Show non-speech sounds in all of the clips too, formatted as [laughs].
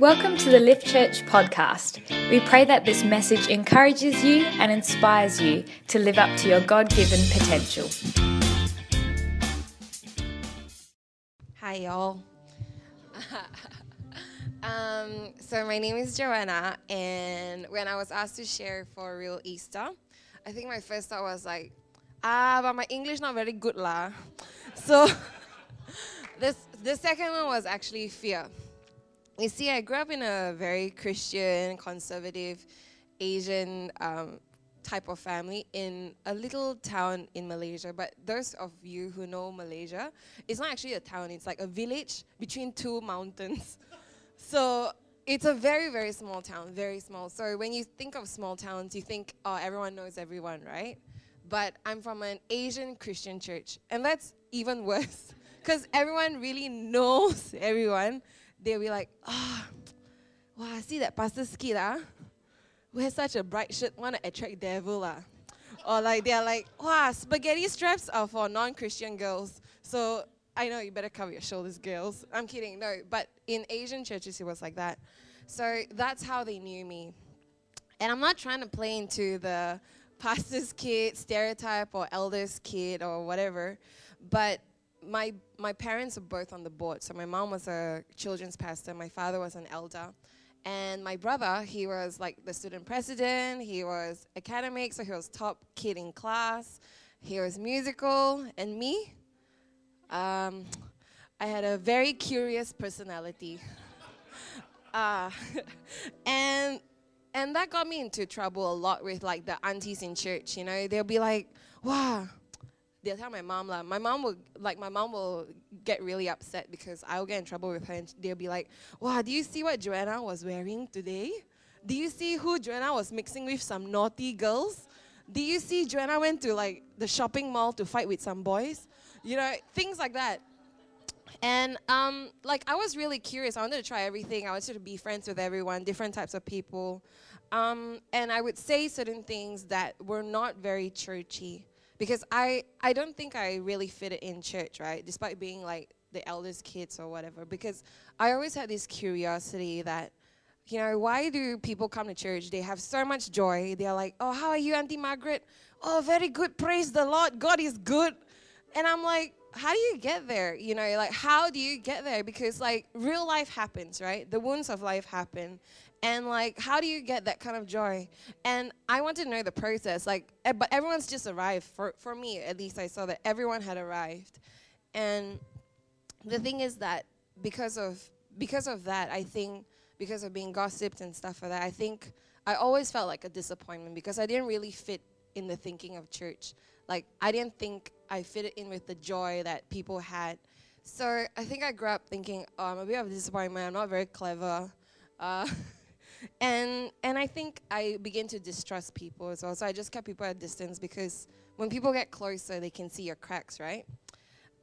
Welcome to the Lift Church podcast. We pray that this message encourages you and inspires you to live up to your God given potential. Hi, y'all. [laughs] um, so, my name is Joanna, and when I was asked to share for Real Easter, I think my first thought was like, ah, but my English not very good lah. [laughs] So, [laughs] this the second one was actually fear. You see, I grew up in a very Christian, conservative, Asian um, type of family in a little town in Malaysia. But those of you who know Malaysia, it's not actually a town, it's like a village between two mountains. [laughs] so it's a very, very small town, very small. So when you think of small towns, you think, oh, everyone knows everyone, right? But I'm from an Asian Christian church, and that's even [laughs] worse because everyone really knows everyone they'll be like, ah, oh, wow, see that pastor's kid, ah? Wear such a bright shirt, want to attract devil, ah. Or like they're like, wow, spaghetti straps are for non-Christian girls. So I know you better cover your shoulders, girls. I'm kidding, no. But in Asian churches, it was like that. So that's how they knew me. And I'm not trying to play into the pastor's kid stereotype or elder's kid or whatever, but my my parents are both on the board. So my mom was a children's pastor, my father was an elder. And my brother, he was like the student president, he was academic, so he was top kid in class, he was musical, and me, um, I had a very curious personality. [laughs] uh, [laughs] and and that got me into trouble a lot with like the aunties in church, you know. They'll be like, wow, they'll tell my mom like my mom will like my mom will get really upset because I'll get in trouble with her and they'll be like, Wow, do you see what Joanna was wearing today? Do you see who Joanna was mixing with some naughty girls? Do you see Joanna went to like the shopping mall to fight with some boys? You know, things like that. And um, like I was really curious. I wanted to try everything. I wanted to be friends with everyone, different types of people. Um, and I would say certain things that were not very churchy because I I don't think I really fit it in church, right? Despite being like the eldest kids or whatever, because I always had this curiosity that, you know, why do people come to church? They have so much joy. They're like, oh, how are you, Auntie Margaret? Oh, very good. Praise the Lord. God is good. And I'm like, how do you get there? You know, like, how do you get there? Because, like, real life happens, right? The wounds of life happen and like how do you get that kind of joy? And i want to know the process like eh, but everyone's just arrived. For, for me at least i saw that everyone had arrived. And the thing is that because of because of that i think because of being gossiped and stuff like that i think i always felt like a disappointment because i didn't really fit in the thinking of church. Like i didn't think i fit in with the joy that people had. So i think i grew up thinking oh, i'm a bit of a disappointment. I'm not very clever. Uh, [laughs] and and I think I begin to distrust people as well. So I just kept people at a distance because when people get closer, they can see your cracks, right?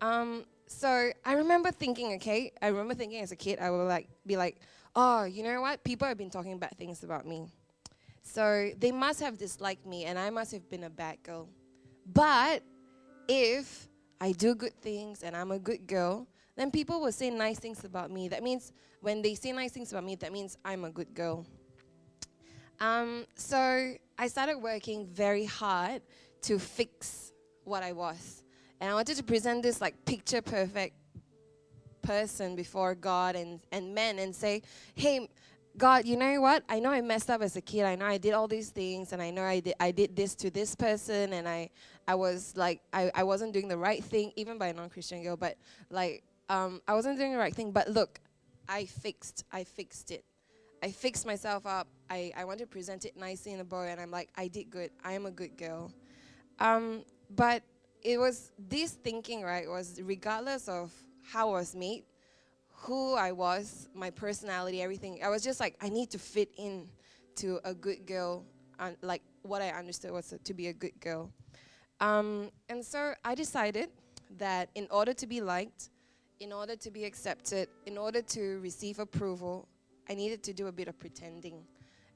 Um, so I remember thinking, okay, I remember thinking as a kid, I would like be like, oh, you know what? People have been talking bad things about me. So they must have disliked me and I must have been a bad girl. But if I do good things and I'm a good girl, then people will say nice things about me. That means when they say nice things about me, that means I'm a good girl. Um, so I started working very hard to fix what I was. And I wanted to present this like picture perfect person before God and, and men and say, hey, God, you know what? I know I messed up as a kid. I know I did all these things and I know I did I did this to this person and I I was like I, I wasn't doing the right thing, even by a non-Christian girl, but like um, I wasn't doing the right thing. But look, I fixed, I fixed it. I fixed myself up. I, I want to present it nicely in the bow, and I'm like, I did good. I am a good girl. Um, but it was this thinking, right, was regardless of how I was made, who I was, my personality, everything. I was just like, I need to fit in to a good girl, and like what I understood was to be a good girl. Um, and so I decided that in order to be liked, in order to be accepted, in order to receive approval, I needed to do a bit of pretending.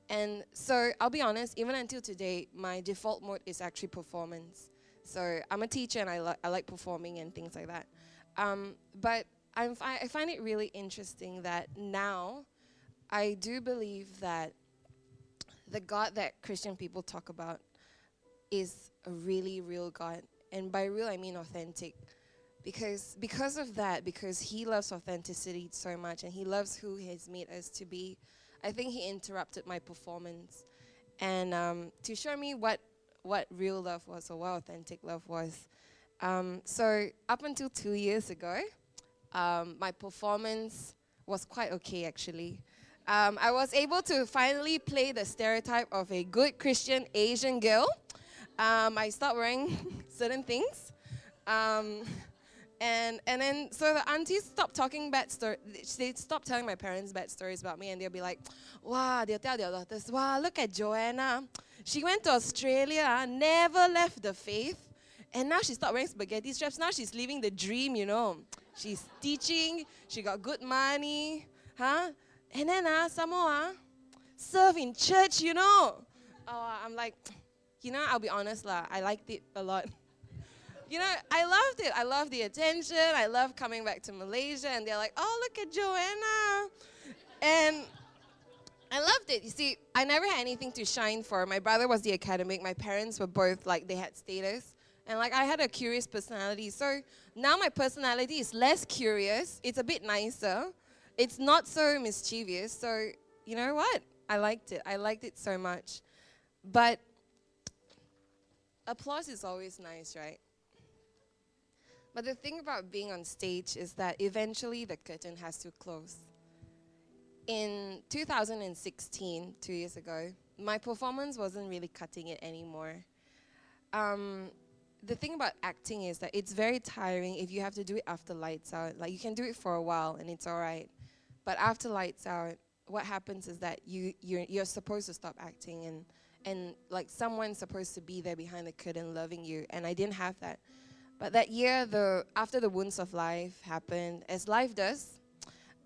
And so I'll be honest, even until today, my default mode is actually performance. So I'm a teacher and I, li- I like performing and things like that. Um, but I'm fi- I find it really interesting that now I do believe that the God that Christian people talk about is a really real God. And by real, I mean authentic. Because, because of that, because He loves authenticity so much and He loves who He has made us to be, I think He interrupted my performance. And um, to show me what, what real love was or what authentic love was. Um, so, up until two years ago, um, my performance was quite okay actually. Um, I was able to finally play the stereotype of a good Christian Asian girl. Um, I stopped wearing [laughs] certain things. And, and then, so the aunties stopped talking bad stories. They stopped telling my parents bad stories about me, and they'll be like, wow, they'll tell their daughters, wow, look at Joanna. She went to Australia, never left the faith, and now she stopped wearing spaghetti straps. Now she's living the dream, you know. She's teaching, she got good money, huh? And then uh, some more, uh, serve in church, you know. Oh, I'm like, you know, I'll be honest, lah, I liked it a lot. [laughs] you know, I loved it. I loved the attention. I love coming back to Malaysia, and they're like, oh, look at Joanna. And I loved it. You see, I never had anything to shine for. My brother was the academic. My parents were both like, they had status. And like, I had a curious personality. So now my personality is less curious. It's a bit nicer. It's not so mischievous. So, you know what? I liked it. I liked it so much. But applause is always nice, right? But the thing about being on stage is that eventually the curtain has to close. In 2016, two years ago, my performance wasn't really cutting it anymore. Um, the thing about acting is that it's very tiring if you have to do it after lights out. Like you can do it for a while and it's all right, but after lights out, what happens is that you you're, you're supposed to stop acting and and like someone's supposed to be there behind the curtain loving you, and I didn't have that. But that year, the after the wounds of life happened, as life does,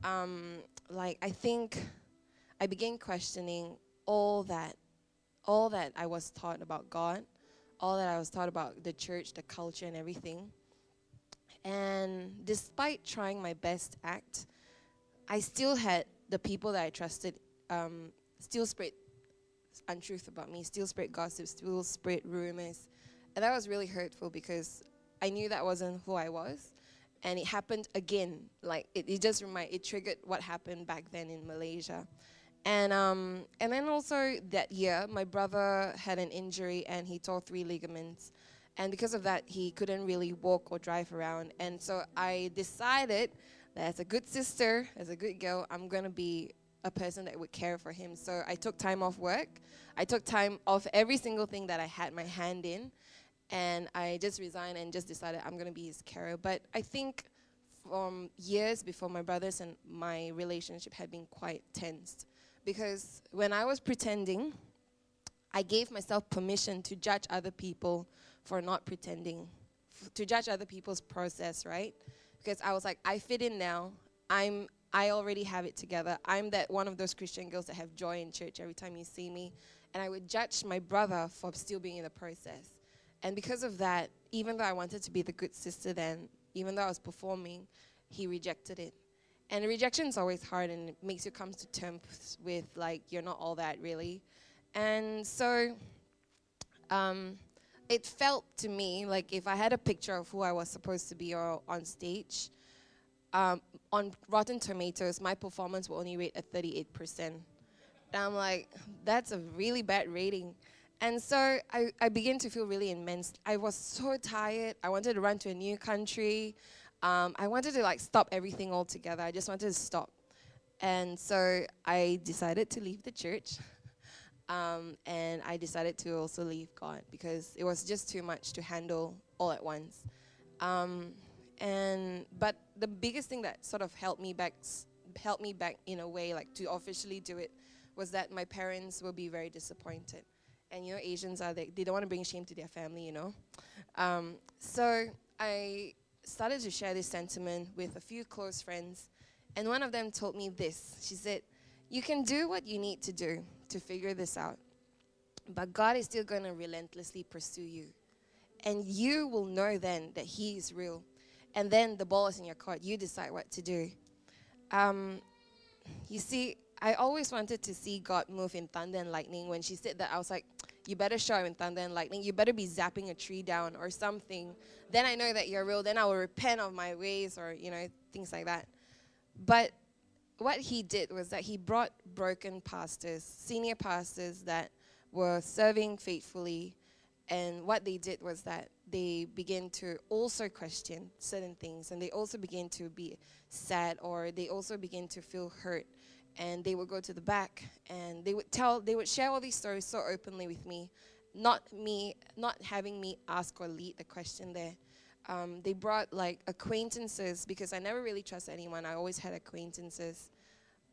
um, like I think I began questioning all that, all that I was taught about God all that I was taught about the church, the culture, and everything. And despite trying my best act, I still had the people that I trusted um, still spread untruth about me, still spread gossip, still spread rumors. And that was really hurtful because I knew that wasn't who I was. And it happened again. Like, it, it just remind, it triggered what happened back then in Malaysia. And, um, and then also that year, my brother had an injury and he tore three ligaments. And because of that, he couldn't really walk or drive around. And so I decided that as a good sister, as a good girl, I'm going to be a person that would care for him. So I took time off work. I took time off every single thing that I had my hand in. And I just resigned and just decided I'm going to be his carer. But I think from years before my brothers and my relationship had been quite tensed because when I was pretending, I gave myself permission to judge other people for not pretending, to judge other people's process, right? Because I was like, I fit in now. I'm I already have it together. I'm that one of those Christian girls that have joy in church every time you see me. And I would judge my brother for still being in the process. And because of that, even though I wanted to be the good sister then, even though I was performing, he rejected it. And rejection is always hard and it makes you come to terms with like you're not all that really. And so um, it felt to me like if I had a picture of who I was supposed to be or on stage, um, on Rotten Tomatoes, my performance will only rate at 38%. And I'm like, that's a really bad rating. And so I, I began to feel really immense. I was so tired. I wanted to run to a new country um, I wanted to like stop everything altogether. I just wanted to stop. And so I decided to leave the church. [laughs] Um, and I decided to also leave God because it was just too much to handle all at once. Um, and but the biggest thing that sort of helped me back, helped me back in a way, like to officially do it, was that my parents will be very disappointed. And you know, Asians are they, they don't want to bring shame to their family, you know. Um, so I started to share this sentiment with a few close friends, and one of them told me this. She said, You can do what you need to do to figure this out, but God is still going to relentlessly pursue you. And you will know then that He is real. And then the ball is in your court. You decide what to do. Um, you see, I always wanted to see God move in thunder and lightning. When she said that, I was like, you better show in thunder and lightning. You better be zapping a tree down or something. Then I know that you're real. Then I will repent of my ways or, you know, things like that. But what he did was that he brought broken pastors, senior pastors that were serving faithfully. And what they did was that they began to also question certain things and they also began to be sad or they also began to feel hurt and they would go to the back and they would tell they would share all these stories so openly with me not me not having me ask or lead the question there. Um, they brought like acquaintances because i never really trust anyone. I always had acquaintances.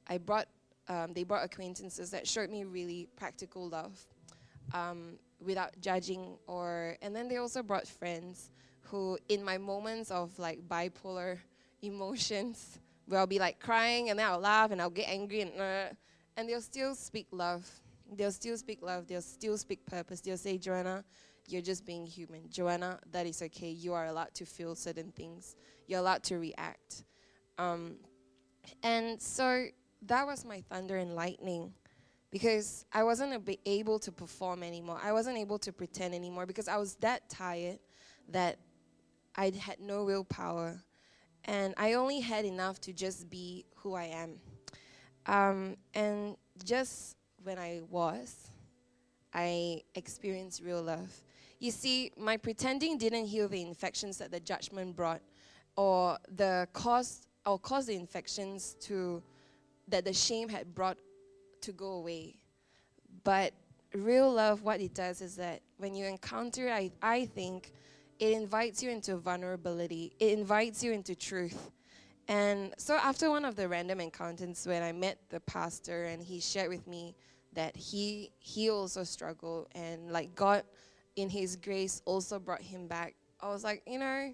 I brought um, they brought acquaintances that showed me really practical love um, without judging or and then they also brought friends who in my moments of like bipolar [laughs] emotions where I'll be like crying and then I'll laugh and I'll get angry and uh, and they'll still speak love. They'll still speak love. They'll still speak purpose. They'll say, Joanna, you're just being human. Joanna, that is okay. You are allowed to feel certain things. You're allowed to react. Um, and so that was my thunder and lightning because I wasn't able to perform anymore. I wasn't able to pretend anymore because I was that tired that I had no willpower and I only had enough to just be who I am. Um, and just when I was, I experienced real love. You see, my pretending didn't heal the infections that the judgment brought, or the cause or cause the infections to that the shame had brought to go away. But real love, what it does is that when you encounter, I, I think, it invites you into vulnerability, it invites you into truth. And so, after one of the random encounters when I met the pastor and he shared with me that he he also struggled and like God in his grace also brought him back. I was like, you know,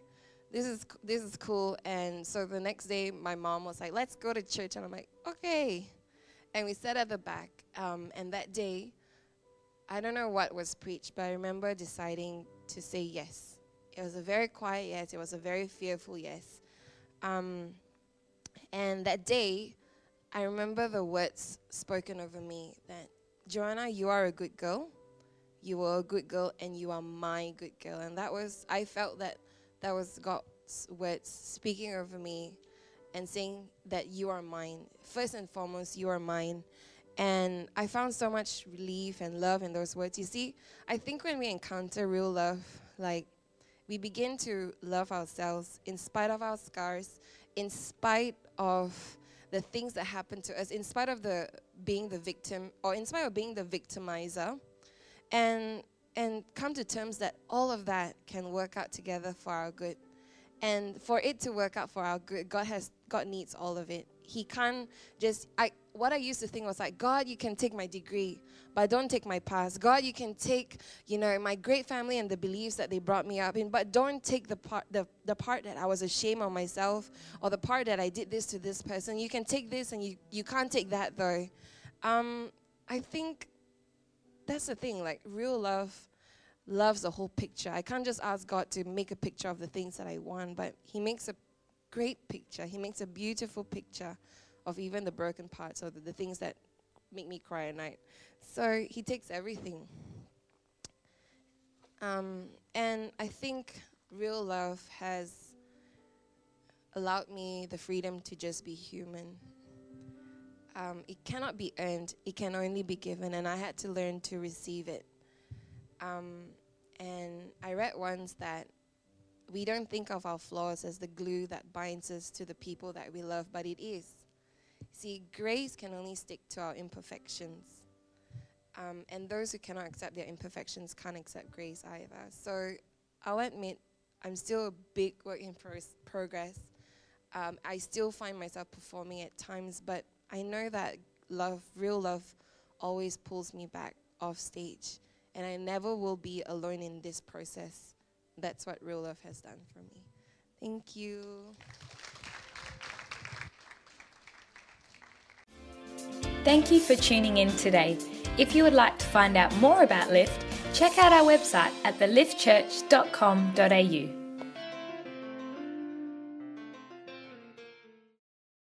this is this is cool. And so the next day, my mom was like, let's go to church, and I'm like, okay. And we sat at the back. Um, and that day, I don't know what was preached, but I remember deciding to say yes. It was a very quiet yes. It was a very fearful yes. Um, and that day, I remember the words spoken over me that, Joanna, you are a good girl. You are a good girl, and you are my good girl. And that was, I felt that that was God's words speaking over me and saying that you are mine. First and foremost, you are mine. And I found so much relief and love in those words. You see, I think when we encounter real love, like we begin to love ourselves in spite of our scars, in spite of the things that happen to us, in spite of the being the victim or in spite of being the victimizer, and and come to terms that all of that can work out together for our good. And for it to work out for our good, God has God needs all of it. He can't just I what I used to think was like, God, you can take my degree, but don't take my past. God, you can take, you know, my great family and the beliefs that they brought me up in, but don't take the part the, the part that I was ashamed of myself or the part that I did this to this person. You can take this and you, you can't take that though. Um, I think that's the thing, like real love loves the whole picture. I can't just ask God to make a picture of the things that I want, but He makes a great picture. He makes a beautiful picture of even the broken parts or the, the things that make me cry at night. So he takes everything. Um, and I think real love has allowed me the freedom to just be human. Um, it cannot be earned, it can only be given, and I had to learn to receive it. Um, and I read once that we don't think of our flaws as the glue that binds us to the people that we love, but it is. See, grace can only stick to our imperfections. Um, and those who cannot accept their imperfections can't accept grace either. So I'll admit, I'm still a big work in pro- progress. Um, I still find myself performing at times, but I know that love, real love, always pulls me back off stage. And I never will be alone in this process. That's what real love has done for me. Thank you. Thank you for tuning in today. If you would like to find out more about Lift, check out our website at theliftchurch.com.au.